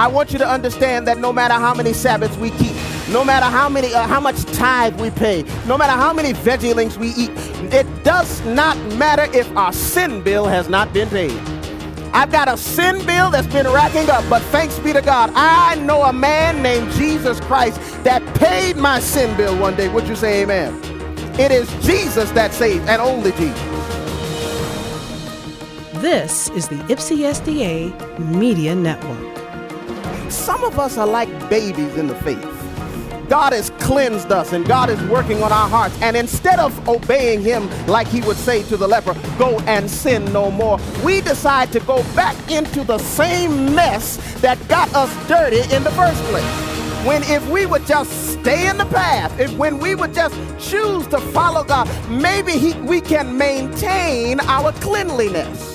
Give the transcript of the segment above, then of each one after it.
I want you to understand that no matter how many Sabbaths we keep, no matter how many, uh, how much tithe we pay, no matter how many veggie links we eat, it does not matter if our sin bill has not been paid. I've got a sin bill that's been racking up, but thanks be to God, I know a man named Jesus Christ that paid my sin bill one day. Would you say amen? It is Jesus that saved and only Jesus. This is the Ypsi SDA Media Network. Some of us are like babies in the faith. God has cleansed us and God is working on our hearts. And instead of obeying Him like He would say to the leper, go and sin no more, we decide to go back into the same mess that got us dirty in the first place. When if we would just stay in the path, if when we would just choose to follow God, maybe he, we can maintain our cleanliness.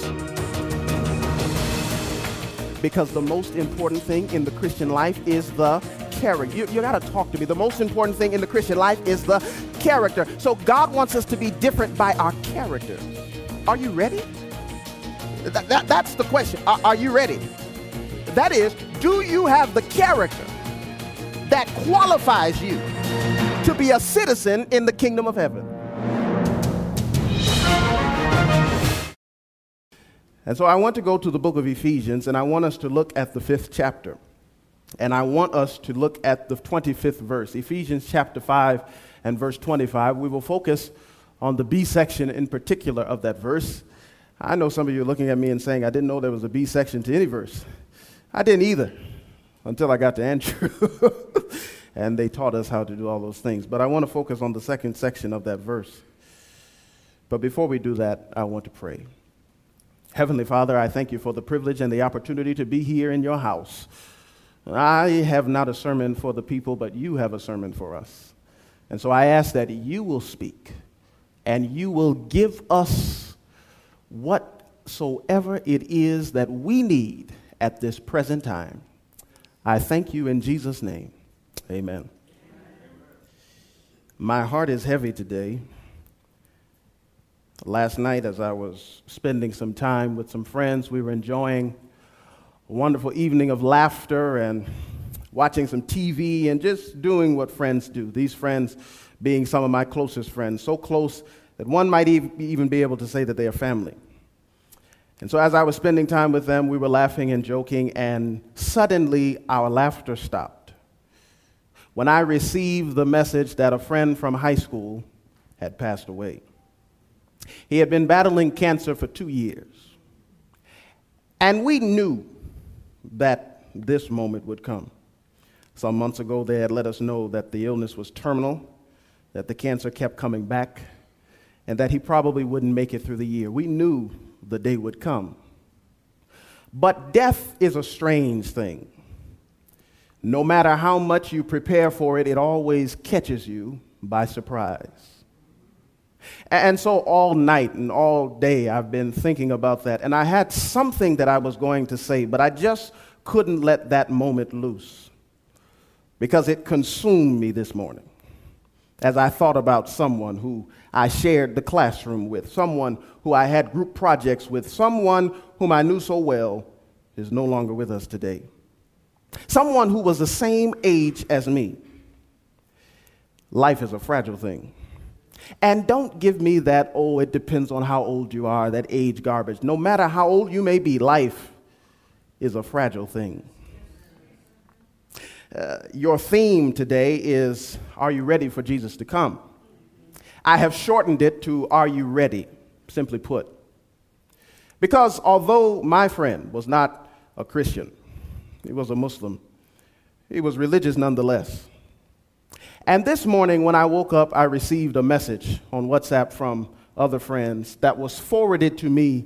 Because the most important thing in the Christian life is the character. You, you got to talk to me. The most important thing in the Christian life is the character. So God wants us to be different by our character. Are you ready? That, that, that's the question. Are, are you ready? That is, do you have the character that qualifies you to be a citizen in the kingdom of heaven? And so I want to go to the book of Ephesians and I want us to look at the fifth chapter. And I want us to look at the 25th verse, Ephesians chapter 5 and verse 25. We will focus on the B section in particular of that verse. I know some of you are looking at me and saying, I didn't know there was a B section to any verse. I didn't either until I got to Andrew. and they taught us how to do all those things. But I want to focus on the second section of that verse. But before we do that, I want to pray. Heavenly Father, I thank you for the privilege and the opportunity to be here in your house. I have not a sermon for the people, but you have a sermon for us. And so I ask that you will speak and you will give us whatsoever it is that we need at this present time. I thank you in Jesus' name. Amen. My heart is heavy today. Last night, as I was spending some time with some friends, we were enjoying a wonderful evening of laughter and watching some TV and just doing what friends do. These friends being some of my closest friends, so close that one might even be able to say that they are family. And so, as I was spending time with them, we were laughing and joking, and suddenly our laughter stopped when I received the message that a friend from high school had passed away. He had been battling cancer for two years, and we knew that this moment would come. Some months ago, they had let us know that the illness was terminal, that the cancer kept coming back, and that he probably wouldn't make it through the year. We knew the day would come. But death is a strange thing. No matter how much you prepare for it, it always catches you by surprise. And so all night and all day I've been thinking about that. And I had something that I was going to say, but I just couldn't let that moment loose because it consumed me this morning as I thought about someone who I shared the classroom with, someone who I had group projects with, someone whom I knew so well is no longer with us today, someone who was the same age as me. Life is a fragile thing. And don't give me that, oh, it depends on how old you are, that age garbage. No matter how old you may be, life is a fragile thing. Uh, your theme today is Are you ready for Jesus to come? I have shortened it to Are you ready? Simply put. Because although my friend was not a Christian, he was a Muslim, he was religious nonetheless. And this morning, when I woke up, I received a message on WhatsApp from other friends that was forwarded to me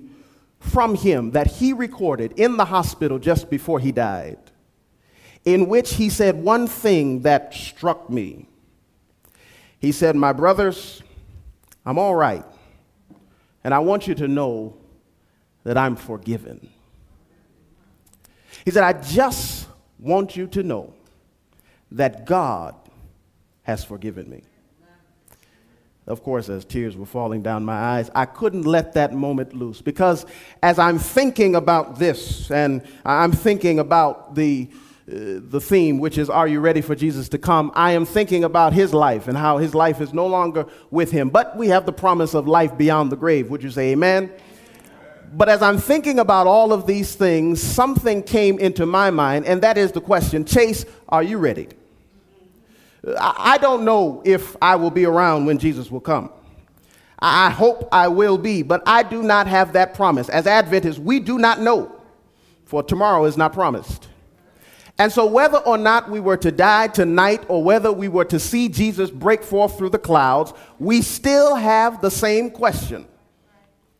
from him that he recorded in the hospital just before he died, in which he said one thing that struck me. He said, My brothers, I'm all right, and I want you to know that I'm forgiven. He said, I just want you to know that God has forgiven me. Of course, as tears were falling down my eyes, I couldn't let that moment loose because as I'm thinking about this and I'm thinking about the uh, the theme, which is Are you ready for Jesus to come? I am thinking about his life and how his life is no longer with him. But we have the promise of life beyond the grave. Would you say amen? But as I'm thinking about all of these things, something came into my mind, and that is the question Chase, are you ready? I don't know if I will be around when Jesus will come. I hope I will be, but I do not have that promise. As Adventists, we do not know, for tomorrow is not promised. And so, whether or not we were to die tonight or whether we were to see Jesus break forth through the clouds, we still have the same question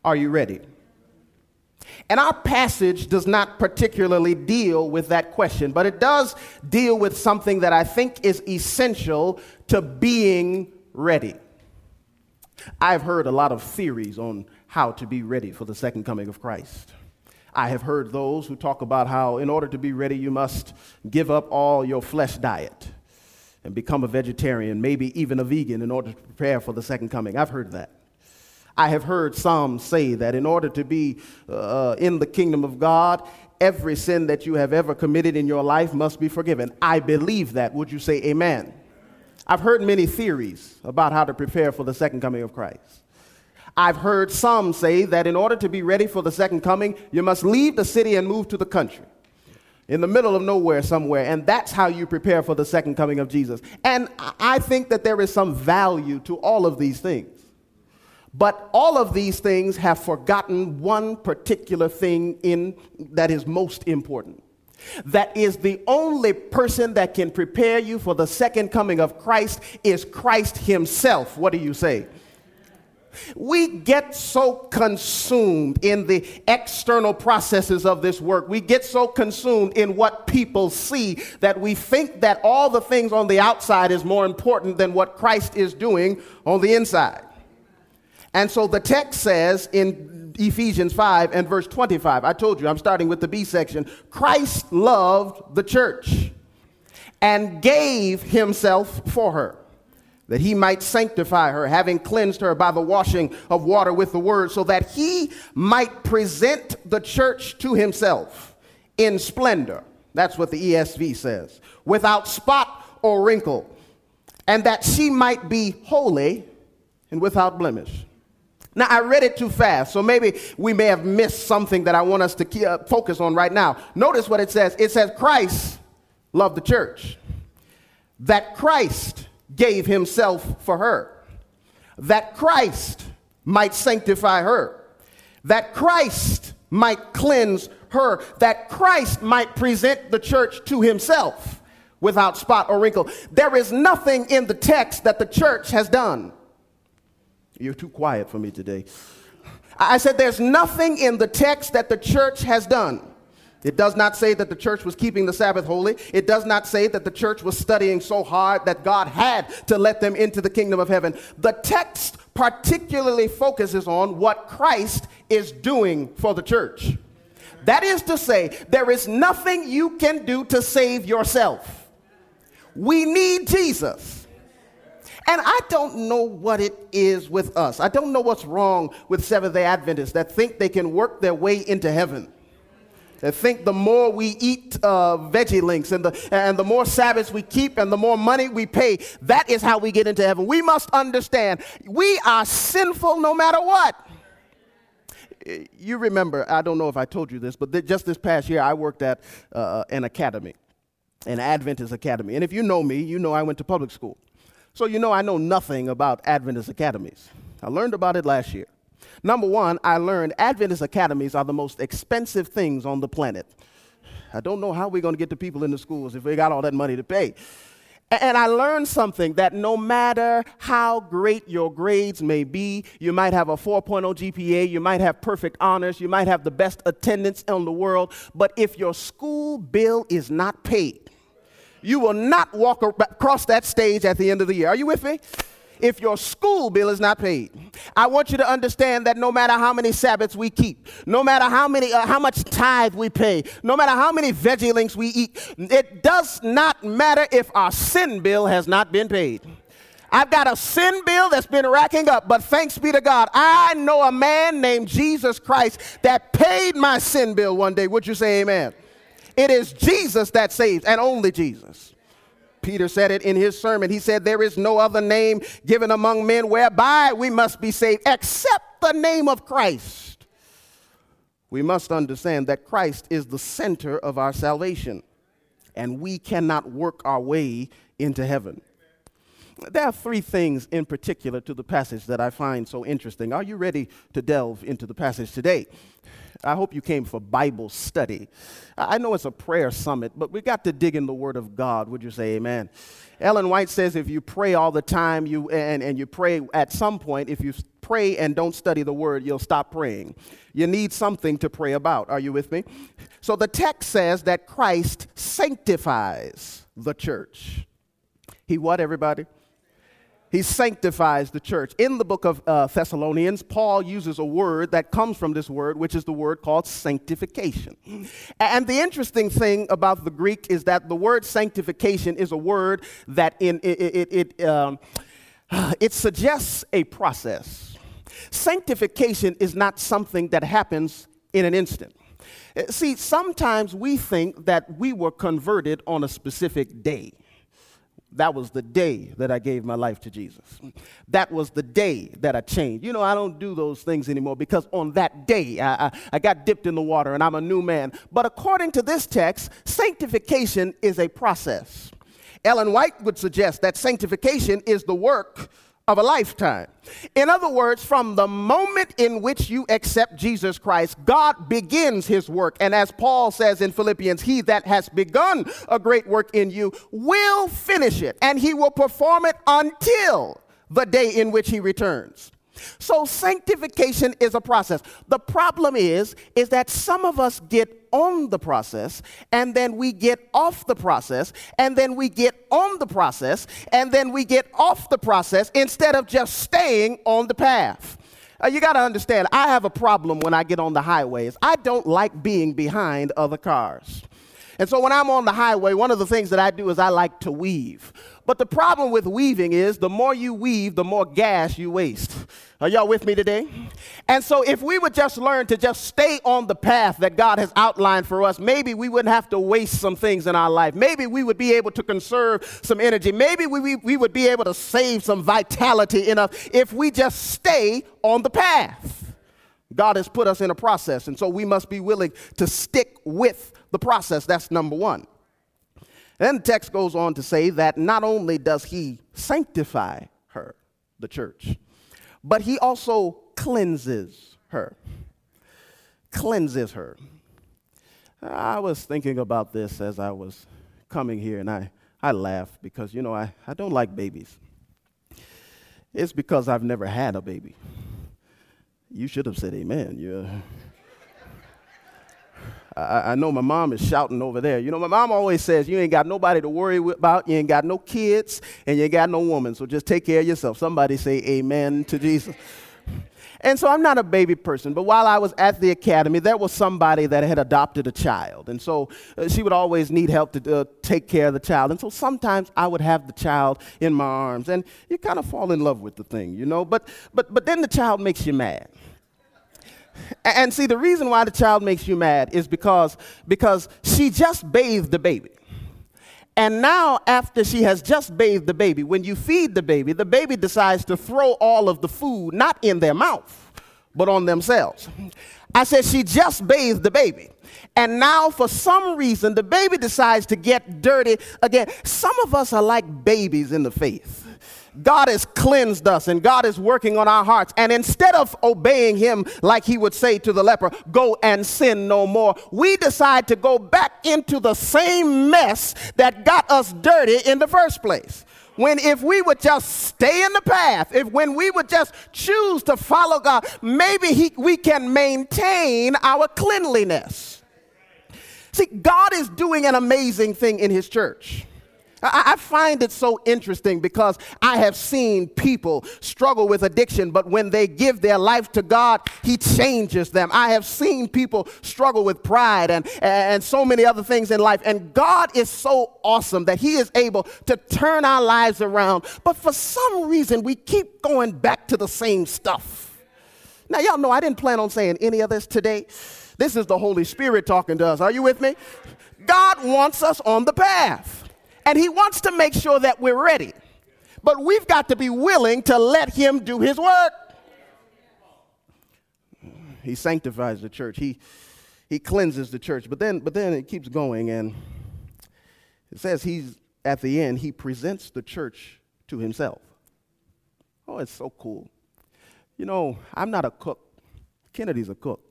Are you ready? And our passage does not particularly deal with that question, but it does deal with something that I think is essential to being ready. I've heard a lot of theories on how to be ready for the second coming of Christ. I have heard those who talk about how, in order to be ready, you must give up all your flesh diet and become a vegetarian, maybe even a vegan, in order to prepare for the second coming. I've heard that. I have heard some say that in order to be uh, in the kingdom of God, every sin that you have ever committed in your life must be forgiven. I believe that. Would you say amen? I've heard many theories about how to prepare for the second coming of Christ. I've heard some say that in order to be ready for the second coming, you must leave the city and move to the country in the middle of nowhere somewhere. And that's how you prepare for the second coming of Jesus. And I think that there is some value to all of these things. But all of these things have forgotten one particular thing in, that is most important that is the only person that can prepare you for the second coming of Christ is Christ himself. What do you say? We get so consumed in the external processes of this work. We get so consumed in what people see that we think that all the things on the outside is more important than what Christ is doing on the inside. And so the text says in Ephesians 5 and verse 25. I told you, I'm starting with the B section. Christ loved the church and gave himself for her, that he might sanctify her, having cleansed her by the washing of water with the word, so that he might present the church to himself in splendor. That's what the ESV says, without spot or wrinkle, and that she might be holy and without blemish. Now, I read it too fast, so maybe we may have missed something that I want us to keep, uh, focus on right now. Notice what it says it says, Christ loved the church, that Christ gave himself for her, that Christ might sanctify her, that Christ might cleanse her, that Christ might present the church to himself without spot or wrinkle. There is nothing in the text that the church has done. You're too quiet for me today. I said, There's nothing in the text that the church has done. It does not say that the church was keeping the Sabbath holy. It does not say that the church was studying so hard that God had to let them into the kingdom of heaven. The text particularly focuses on what Christ is doing for the church. That is to say, there is nothing you can do to save yourself. We need Jesus. And I don't know what it is with us. I don't know what's wrong with Seventh day Adventists that think they can work their way into heaven. That think the more we eat uh, veggie links and the, and the more Sabbaths we keep and the more money we pay, that is how we get into heaven. We must understand we are sinful no matter what. You remember, I don't know if I told you this, but th- just this past year I worked at uh, an academy, an Adventist academy. And if you know me, you know I went to public school. So, you know, I know nothing about Adventist academies. I learned about it last year. Number one, I learned Adventist academies are the most expensive things on the planet. I don't know how we're going to get the people in the schools if we got all that money to pay. And I learned something that no matter how great your grades may be, you might have a 4.0 GPA, you might have perfect honors, you might have the best attendance in the world, but if your school bill is not paid, you will not walk across that stage at the end of the year. Are you with me? if your school bill is not paid. I want you to understand that no matter how many Sabbaths we keep, no matter how many, uh, how much tithe we pay, no matter how many veggie links we eat, it does not matter if our sin bill has not been paid. I've got a sin bill that's been racking up, but thanks be to God, I know a man named Jesus Christ that paid my sin bill one day. Would you say amen? It is Jesus that saves and only Jesus. Peter said it in his sermon. He said, There is no other name given among men whereby we must be saved except the name of Christ. We must understand that Christ is the center of our salvation, and we cannot work our way into heaven. There are three things in particular to the passage that I find so interesting. Are you ready to delve into the passage today? I hope you came for Bible study. I know it's a prayer summit, but we got to dig in the Word of God. Would you say amen? Ellen White says if you pray all the time you, and, and you pray at some point, if you pray and don't study the Word, you'll stop praying. You need something to pray about. Are you with me? So the text says that Christ sanctifies the church. He what, everybody? He sanctifies the church. In the book of uh, Thessalonians, Paul uses a word that comes from this word, which is the word called sanctification. And the interesting thing about the Greek is that the word sanctification is a word that in, it, it, it, um, it suggests a process. Sanctification is not something that happens in an instant. See, sometimes we think that we were converted on a specific day. That was the day that I gave my life to Jesus. That was the day that I changed. You know, I don't do those things anymore because on that day I, I, I, got dipped in the water and I'm a new man. But according to this text, sanctification is a process. Ellen White would suggest that sanctification is the work of a lifetime. In other words, from the moment in which you accept Jesus Christ, God begins his work. And as Paul says in Philippians, he that has begun a great work in you will finish it, and he will perform it until the day in which he returns. So sanctification is a process. The problem is is that some of us get on the process and then we get off the process and then we get on the process and then we get off the process instead of just staying on the path. Uh, you got to understand, I have a problem when I get on the highways. I don't like being behind other cars. And so when I'm on the highway, one of the things that I do is I like to weave. But the problem with weaving is the more you weave, the more gas you waste. Are y'all with me today? And so if we would just learn to just stay on the path that God has outlined for us, maybe we wouldn't have to waste some things in our life. Maybe we would be able to conserve some energy. Maybe we, we, we would be able to save some vitality in us if we just stay on the path. God has put us in a process, and so we must be willing to stick with the process. That's number one. Then the text goes on to say that not only does he sanctify her, the church, but he also cleanses her. Cleanses her. I was thinking about this as I was coming here, and I, I laugh because, you know, I, I don't like babies. It's because I've never had a baby. You should have said amen. You, I, I, know my mom is shouting over there. You know, my mom always says, You ain't got nobody to worry about, you ain't got no kids, and you ain't got no woman, so just take care of yourself. Somebody say amen to Jesus. And so I'm not a baby person, but while I was at the academy, there was somebody that had adopted a child. And so uh, she would always need help to uh, take care of the child. And so sometimes I would have the child in my arms, and you kind of fall in love with the thing, you know? But, but, but then the child makes you mad. And see, the reason why the child makes you mad is because, because she just bathed the baby. And now, after she has just bathed the baby, when you feed the baby, the baby decides to throw all of the food not in their mouth, but on themselves. I said, she just bathed the baby. And now, for some reason, the baby decides to get dirty again. Some of us are like babies in the faith. God has cleansed us and God is working on our hearts. And instead of obeying Him like He would say to the leper, go and sin no more, we decide to go back into the same mess that got us dirty in the first place. When if we would just stay in the path, if when we would just choose to follow God, maybe he, we can maintain our cleanliness. See, God is doing an amazing thing in His church. I, find it so interesting because I have seen people struggle with addiction, but when they give their life to God, He changes them. I have seen people struggle with pride and, and so many other things in life, and God is so awesome that He is able to turn our lives around. But for some reason, we keep going back to the same stuff. Now, y'all know I didn't plan on saying any of this today. This is the Holy Spirit talking to us. Are you with me? God wants us on the path, and He wants to make sure that we're ready. But we've got to be willing to let Him do His work. He sanctifies the church. He, he cleanses the church. But then, but then it keeps going, and it says he's at the end, he presents the church to himself. Oh, it's so cool. You know, I'm not a cook. Kennedy's a cook.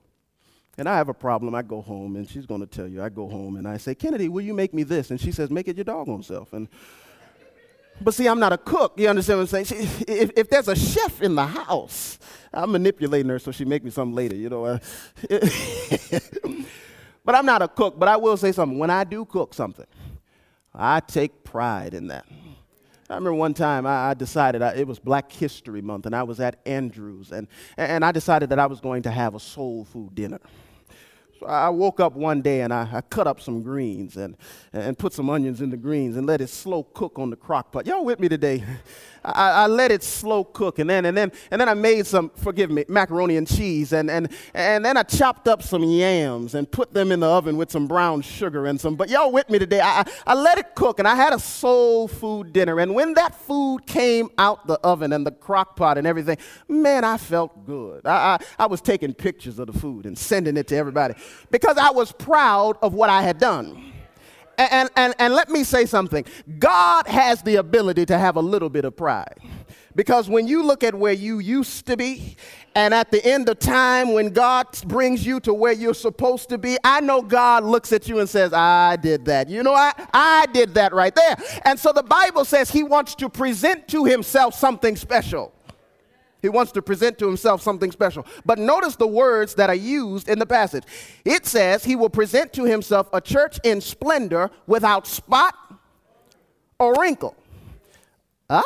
And I have a problem. I go home, and she's going to tell you. I go home and I say, Kennedy, will you make me this? And she says, make it your doggone self. And but see, I'm not a cook. You understand what I'm saying? She, if, if, there's a chef in the house, I'm manipulating her so she make me something later, you know. Uh, but I'm not a cook. But I will say something. When I do cook something, I take pride in that. I remember one time I, I decided I, it was Black History Month, and I was at Andrews, and, and I decided that I was going to have a soul food dinner. So I woke up one day and I, I, cut up some greens and, and put some onions in the greens and let it slow cook on the crock pot. Y'all with me today? I, I, let it slow cook and then and then and then I made some, forgive me, macaroni and cheese and and and then I chopped up some yams and put them in the oven with some brown sugar and some. But y'all with me today? I, I let it cook and I had a soul food dinner. And when that food came out the oven and the crock pot and everything, man, I felt good. I, I, I was taking pictures of the food and sending it to everybody because I was proud of what I had done. And, and, and let me say something God has the ability to have a little bit of pride. Because when you look at where you used to be, and at the end of time, when God brings you to where you're supposed to be, I know God looks at you and says, I did that. You know, I, I did that right there. And so the Bible says He wants to present to Himself something special. He wants to present to himself something special. But notice the words that are used in the passage. It says he will present to himself a church in splendor without spot or wrinkle. Huh?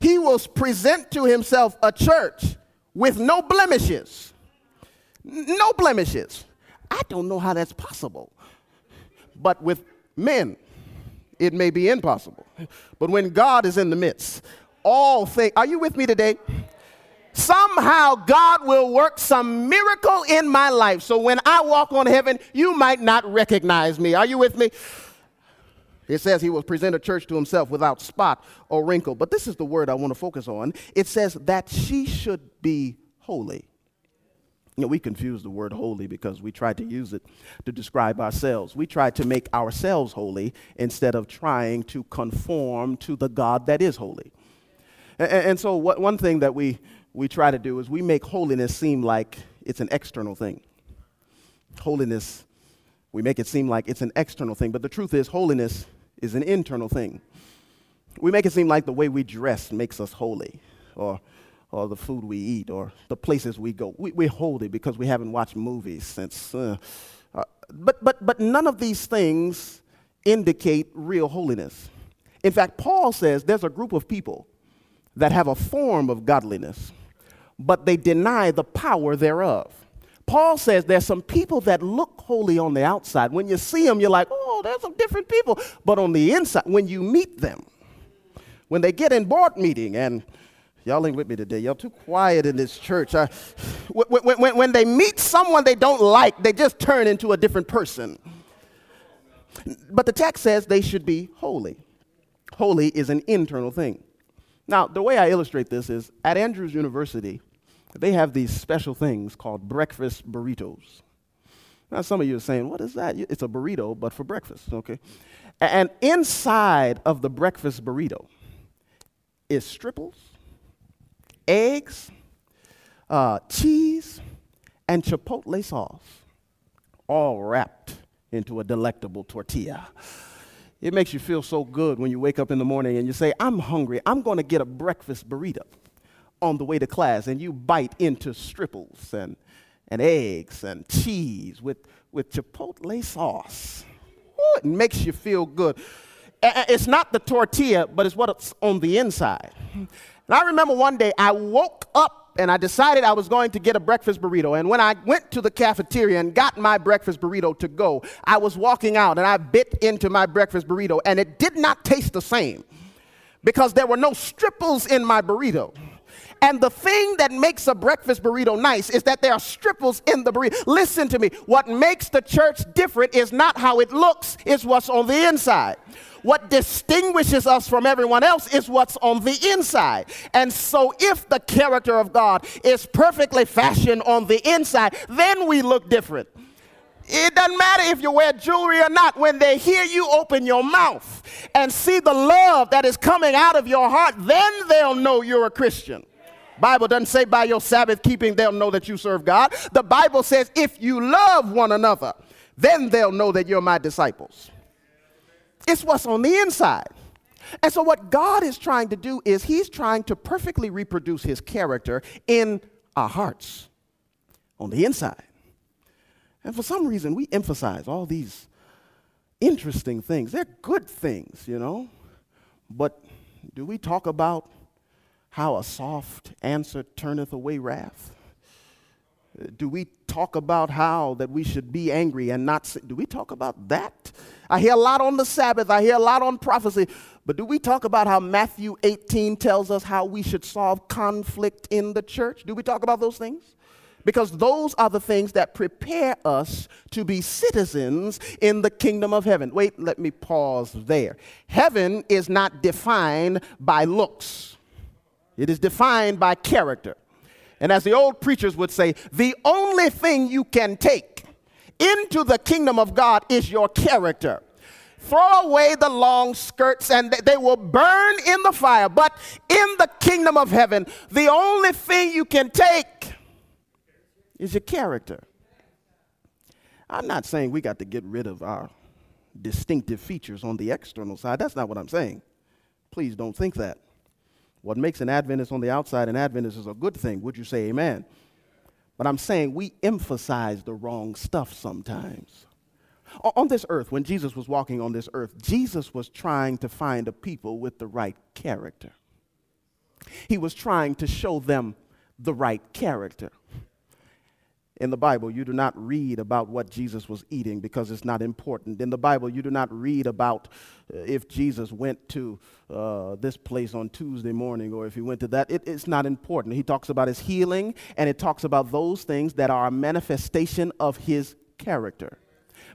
He will present to himself a church with no blemishes. No blemishes. I don't know how that's possible. But with men, it may be impossible. But when God is in the midst, all things. Are you with me today? Somehow God will work some miracle in my life. So when I walk on heaven, you might not recognize me. Are you with me? It says he will present a church to himself without spot or wrinkle. But this is the word I want to focus on. It says that she should be holy. You know, we confuse the word holy because we try to use it to describe ourselves. We try to make ourselves holy instead of trying to conform to the God that is holy. And, and so, what, one thing that we, we try to do is we make holiness seem like it's an external thing. Holiness, we make it seem like it's an external thing, but the truth is, holiness is an internal thing. We make it seem like the way we dress makes us holy, or, or the food we eat, or the places we go. We, we're holy because we haven't watched movies since. Uh, uh, but, but, but none of these things indicate real holiness. In fact, Paul says there's a group of people that have a form of godliness, but they deny the power thereof. Paul says there's some people that look holy on the outside. When you see them, you're like, oh, there's some different people. But on the inside, when you meet them, when they get in board meeting, and y'all ain't with me today, y'all too quiet in this church. I, when, when, when they meet someone they don't like, they just turn into a different person. But the text says they should be holy. Holy is an internal thing. Now, the way I illustrate this is at Andrews University, they have these special things called breakfast burritos. Now, some of you are saying, what is that? It's a burrito, but for breakfast, okay? And inside of the breakfast burrito is stripples, eggs, uh, cheese, and chipotle sauce, all wrapped into a delectable tortilla. It makes you feel so good when you wake up in the morning and you say, I'm hungry. I'm going to get a breakfast burrito on the way to class. And you bite into stripples and, and eggs and cheese with, with chipotle sauce. Ooh, it makes you feel good. It's not the tortilla, but it's what's on the inside. And I remember one day I woke up and I decided I was going to get a breakfast burrito. And when I went to the cafeteria and got my breakfast burrito to go, I was walking out and I bit into my breakfast burrito, and it did not taste the same because there were no stripples in my burrito. And the thing that makes a breakfast burrito nice is that there are stripples in the burrito. Listen to me. What makes the church different is not how it looks, it's what's on the inside. What distinguishes us from everyone else is what's on the inside. And so, if the character of God is perfectly fashioned on the inside, then we look different. It doesn't matter if you wear jewelry or not. When they hear you open your mouth and see the love that is coming out of your heart, then they'll know you're a Christian. Bible doesn't say by your Sabbath keeping they'll know that you serve God. The Bible says if you love one another, then they'll know that you're my disciples. It's what's on the inside. And so, what God is trying to do is He's trying to perfectly reproduce His character in our hearts, on the inside. And for some reason, we emphasize all these interesting things. They're good things, you know. But do we talk about how a soft answer turneth away wrath? Do we talk about how that we should be angry and not do we talk about that? I hear a lot on the Sabbath, I hear a lot on prophecy, but do we talk about how Matthew 18 tells us how we should solve conflict in the church? Do we talk about those things? Because those are the things that prepare us to be citizens in the kingdom of heaven. Wait, let me pause there. Heaven is not defined by looks, it is defined by character. And as the old preachers would say, the only thing you can take into the kingdom of God is your character. Throw away the long skirts and they will burn in the fire. But in the kingdom of heaven, the only thing you can take is your character. I'm not saying we got to get rid of our distinctive features on the external side. That's not what I'm saying. Please don't think that. What makes an Adventist on the outside an Adventist is a good thing. Would you say amen? But I'm saying we emphasize the wrong stuff sometimes. On this earth, when Jesus was walking on this earth, Jesus was trying to find a people with the right character. He was trying to show them the right character in the Bible, you do not read about what Jesus was eating because it's not important. In the Bible, you do not read about uh, if Jesus went to uh, this place on Tuesday morning or if he went to that. It, it's not important. He talks about his healing and it talks about those things that are a manifestation of his character.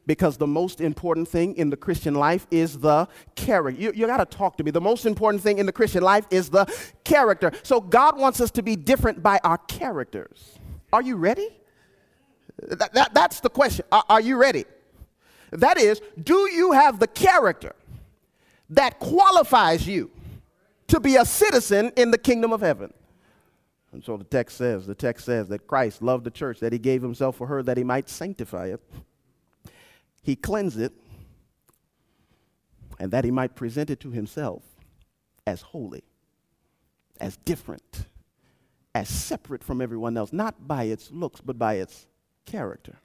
Because the most important thing in the Christian life is the character. You, you got to talk to me. The most important thing in the Christian life is the character. So God wants us to be different by our characters. Are you ready? That, that, that's the question. Are, are you ready? That is, do you have the character that qualifies you to be a citizen in the kingdom of heaven? And so the text says, the text says that Christ loved the church, that he gave himself for her that he might sanctify it. He cleansed it, and that he might present it to himself as holy, as different, as separate from everyone else, not by its looks, but by its character.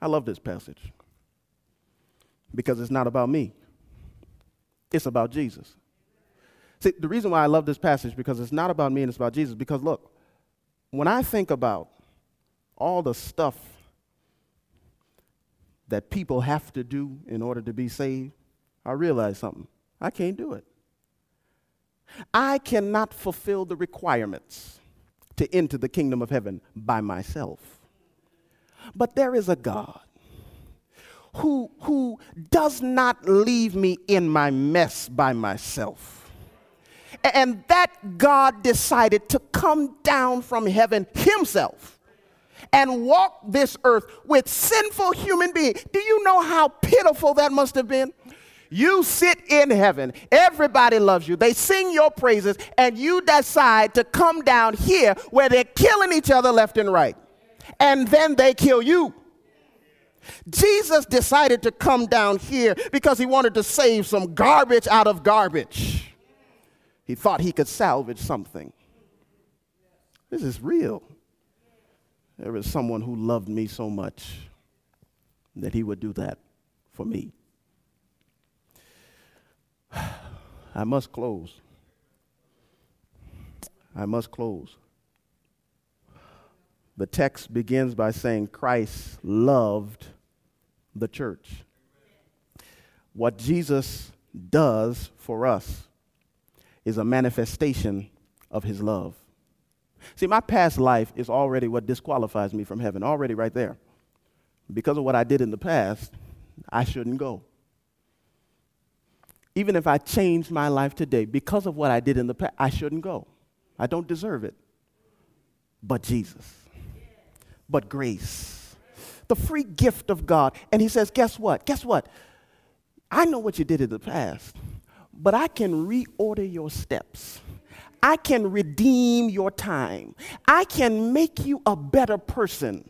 I love this passage because it's not about me, it's about Jesus. See, the reason why I love this passage because it's not about me and it's about Jesus because look, when I think about all the stuff that people have to do in order to be saved, I realize something. I can't do it. I cannot fulfill the requirements to enter the kingdom of heaven by myself. But there is a God who, who does not leave me in my mess by myself. And that God decided to come down from heaven himself and walk this earth with sinful human beings. Do you know how pitiful that must have been? You sit in heaven. Everybody loves you. They sing your praises, and you decide to come down here where they're killing each other left and right. And then they kill you. Jesus decided to come down here because he wanted to save some garbage out of garbage. He thought he could salvage something. This is real. There is someone who loved me so much that he would do that for me. I must close. I must close. The text begins by saying Christ loved the church. What Jesus does for us is a manifestation of his love. See, my past life is already what disqualifies me from heaven, already right there. Because of what I did in the past, I shouldn't go. Even if I changed my life today, because of what I did in the past, I shouldn't go. I don't deserve it. But Jesus, but grace, the free gift of God. And he says, Guess what? Guess what? I know what you did in the past, but I can reorder your steps. I can redeem your time. I can make you a better person.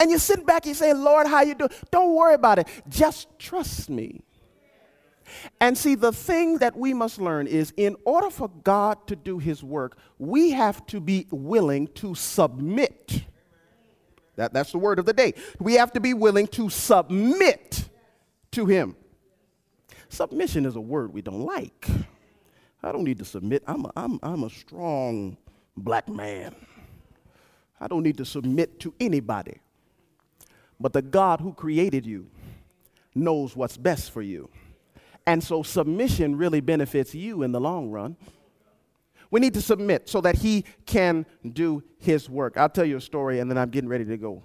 And you sit back and you say, Lord, how you doing? Don't worry about it. Just trust me. And see, the thing that we must learn is in order for God to do his work, we have to be willing to submit. That, that's the word of the day. We have to be willing to submit to him. Submission is a word we don't like. I don't need to submit. I'm a, I'm, I'm a strong black man. I don't need to submit to anybody. But the God who created you knows what's best for you. And so submission really benefits you in the long run. We need to submit so that he can do his work. I'll tell you a story and then I'm getting ready to go.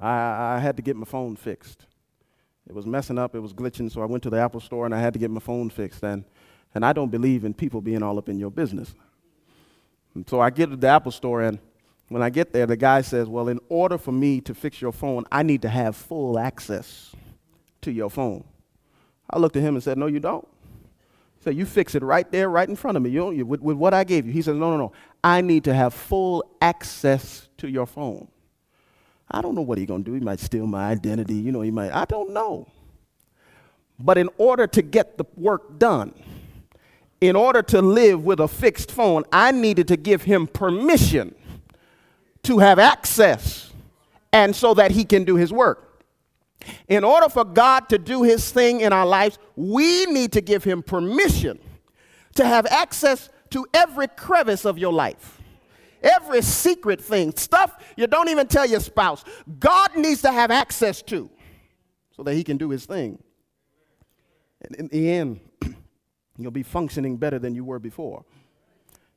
I, I had to get my phone fixed. It was messing up, it was glitching, so I went to the Apple store and I had to get my phone fixed. And, and I don't believe in people being all up in your business. And so I get to the Apple store and when I get there, the guy says, Well, in order for me to fix your phone, I need to have full access to your phone. I looked at him and said, No, you don't. He said, You fix it right there, right in front of me, you, you with, with what I gave you. He said, No, no, no. I need to have full access to your phone. I don't know what he's going to do. He might steal my identity. You know, he might. I don't know. But in order to get the work done, in order to live with a fixed phone, I needed to give him permission to have access and so that he can do his work. In order for God to do his thing in our lives, we need to give him permission to have access to every crevice of your life. Every secret thing, stuff you don't even tell your spouse, God needs to have access to so that he can do his thing. And in the end, you'll be functioning better than you were before.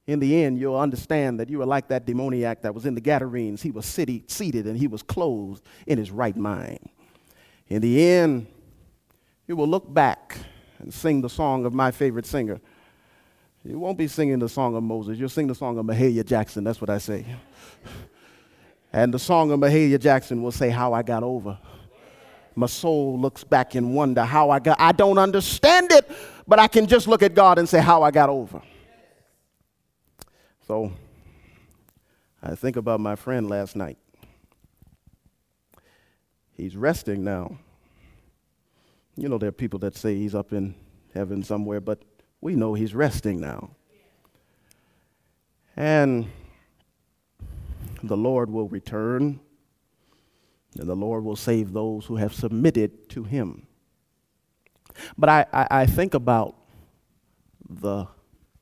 In the end, you'll understand that you are like that demoniac that was in the Gadarenes. He was city, seated and he was clothed in his right mind. In the end, you will look back and sing the song of my favorite singer. You won't be singing the song of Moses. You'll sing the song of Mahalia Jackson. That's what I say. And the song of Mahalia Jackson will say, How I Got Over. My soul looks back in wonder how I got. I don't understand it, but I can just look at God and say, How I got over. So I think about my friend last night. He's resting now. You know, there are people that say he's up in heaven somewhere, but we know he's resting now. And the Lord will return, and the Lord will save those who have submitted to him. But I, I, I think about the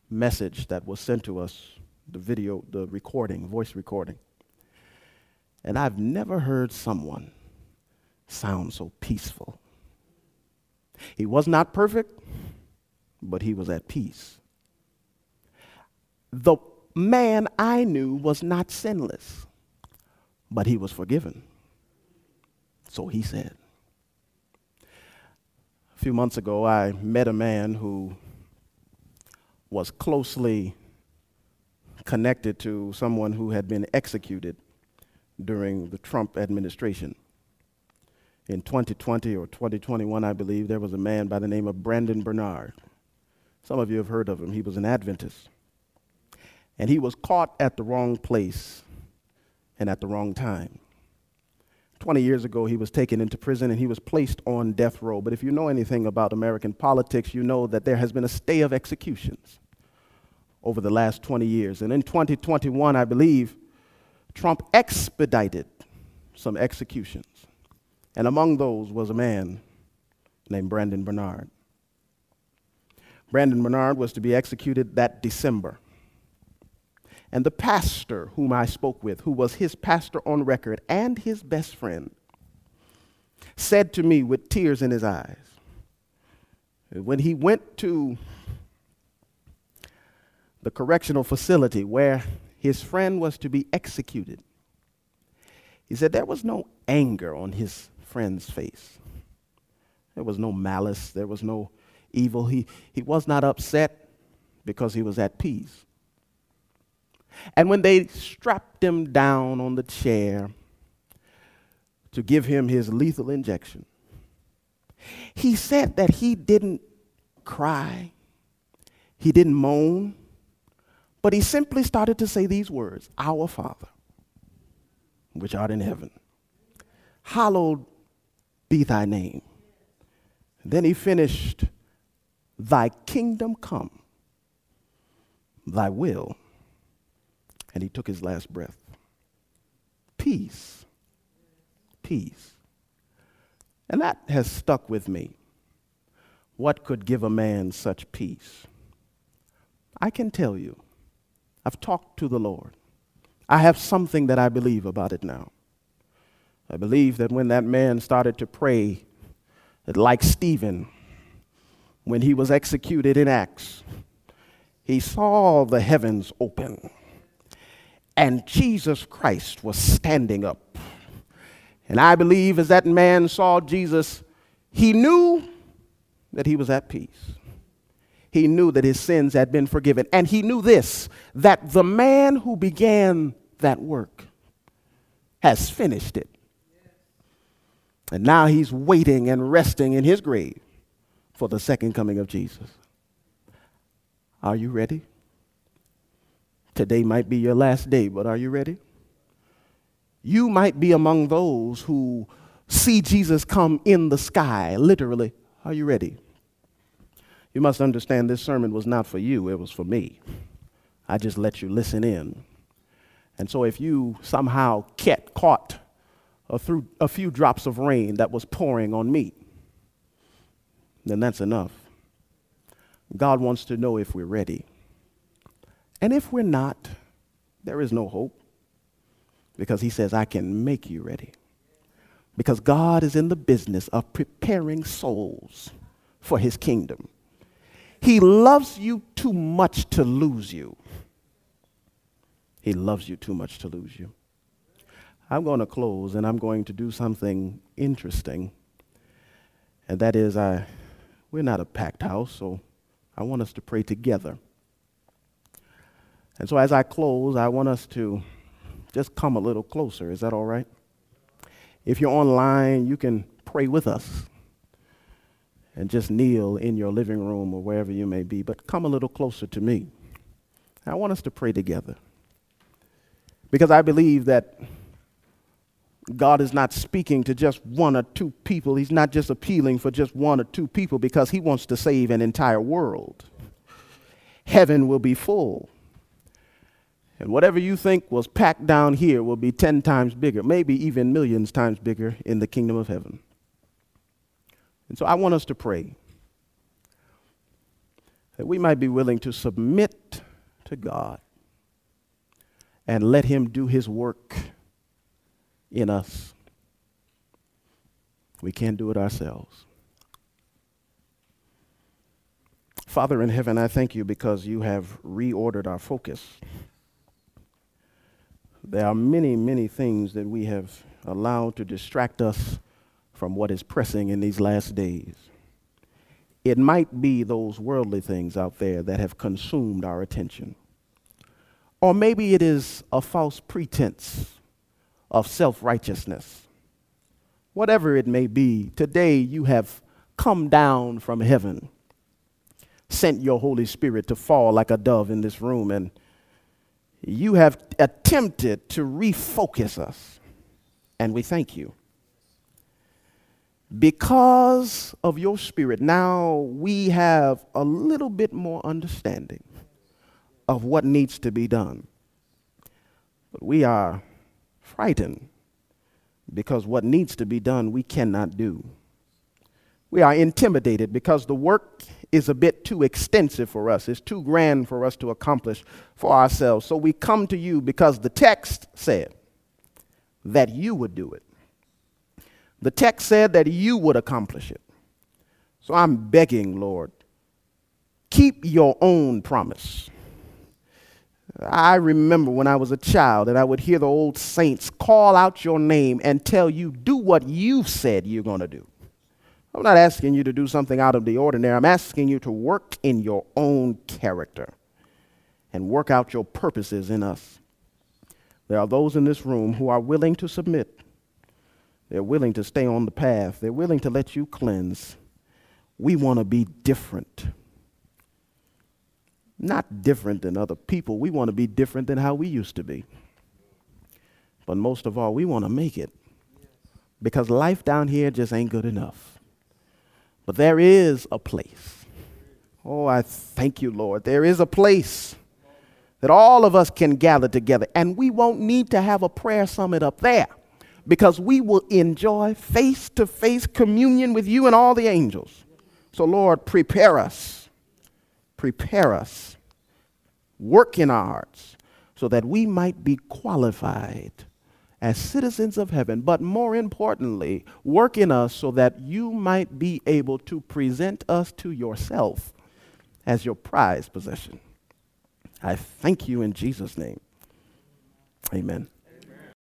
message that was sent to us, the video, the recording, voice recording. And I've never heard someone sound so peaceful. He was not perfect, but he was at peace. The man I knew was not sinless, but he was forgiven. So he said. A few months ago, I met a man who was closely connected to someone who had been executed during the Trump administration in 2020 or 2021, I believe, there was a man by the name of Brandon Bernard. Some of you have heard of him. He was an Adventist. And he was caught at the wrong place and at the wrong time. 20 years ago, he was taken into prison and he was placed on death row. But if you know anything about American politics, you know that there has been a stay of executions over the last 20 years. And in 2021, I believe, Trump expedited some executions. And among those was a man named Brandon Bernard. Brandon Bernard was to be executed that December. And the pastor whom I spoke with, who was his pastor on record and his best friend, said to me with tears in his eyes, when he went to the correctional facility where his friend was to be executed, he said there was no anger on his friend's face. There was no malice, there was no evil. He, he was not upset because he was at peace. And when they strapped him down on the chair to give him his lethal injection, he said that he didn't cry, he didn't moan, but he simply started to say these words Our Father, which art in heaven, hallowed be thy name. Then he finished, Thy kingdom come, thy will. And he took his last breath. Peace. Peace. And that has stuck with me. What could give a man such peace? I can tell you, I've talked to the Lord. I have something that I believe about it now. I believe that when that man started to pray, that like Stephen, when he was executed in Acts, he saw the heavens open and Jesus Christ was standing up. And I believe as that man saw Jesus, he knew that he was at peace. He knew that his sins had been forgiven. And he knew this that the man who began that work has finished it. And now he's waiting and resting in his grave for the second coming of Jesus. Are you ready? Today might be your last day, but are you ready? You might be among those who see Jesus come in the sky, literally. Are you ready? You must understand this sermon was not for you, it was for me. I just let you listen in. And so if you somehow get caught through a few drops of rain that was pouring on me, then that's enough. God wants to know if we're ready. And if we're not, there is no hope because he says, I can make you ready. Because God is in the business of preparing souls for his kingdom. He loves you too much to lose you. He loves you too much to lose you. I'm going to close and I'm going to do something interesting. And that is, I, we're not a packed house, so I want us to pray together. And so as I close, I want us to just come a little closer. Is that all right? If you're online, you can pray with us and just kneel in your living room or wherever you may be, but come a little closer to me. I want us to pray together because I believe that God is not speaking to just one or two people. He's not just appealing for just one or two people because He wants to save an entire world. Heaven will be full and whatever you think was packed down here will be 10 times bigger, maybe even millions times bigger in the kingdom of heaven. And so I want us to pray that we might be willing to submit to God and let Him do His work in us. We can't do it ourselves. Father in heaven, I thank you because you have reordered our focus. There are many, many things that we have allowed to distract us from what is pressing in these last days. It might be those worldly things out there that have consumed our attention. Or maybe it is a false pretense of self righteousness. Whatever it may be, today you have come down from heaven, sent your Holy Spirit to fall like a dove in this room and you have attempted to refocus us, and we thank you. Because of your spirit, now we have a little bit more understanding of what needs to be done. But we are frightened because what needs to be done we cannot do. We are intimidated because the work is a bit too extensive for us. It's too grand for us to accomplish for ourselves. So we come to you because the text said that you would do it. The text said that you would accomplish it. So I'm begging, Lord, keep your own promise. I remember when I was a child that I would hear the old saints call out your name and tell you, do what you've said you're going to do. I'm not asking you to do something out of the ordinary. I'm asking you to work in your own character and work out your purposes in us. There are those in this room who are willing to submit. They're willing to stay on the path. They're willing to let you cleanse. We want to be different not different than other people. We want to be different than how we used to be. But most of all, we want to make it because life down here just ain't good enough. But there is a place. Oh, I thank you, Lord. There is a place that all of us can gather together, and we won't need to have a prayer summit up there because we will enjoy face to face communion with you and all the angels. So, Lord, prepare us prepare us, work in our hearts, so that we might be qualified as citizens of heaven, but more importantly, work in us so that you might be able to present us to yourself as your prized possession. I thank you in Jesus' name. Amen.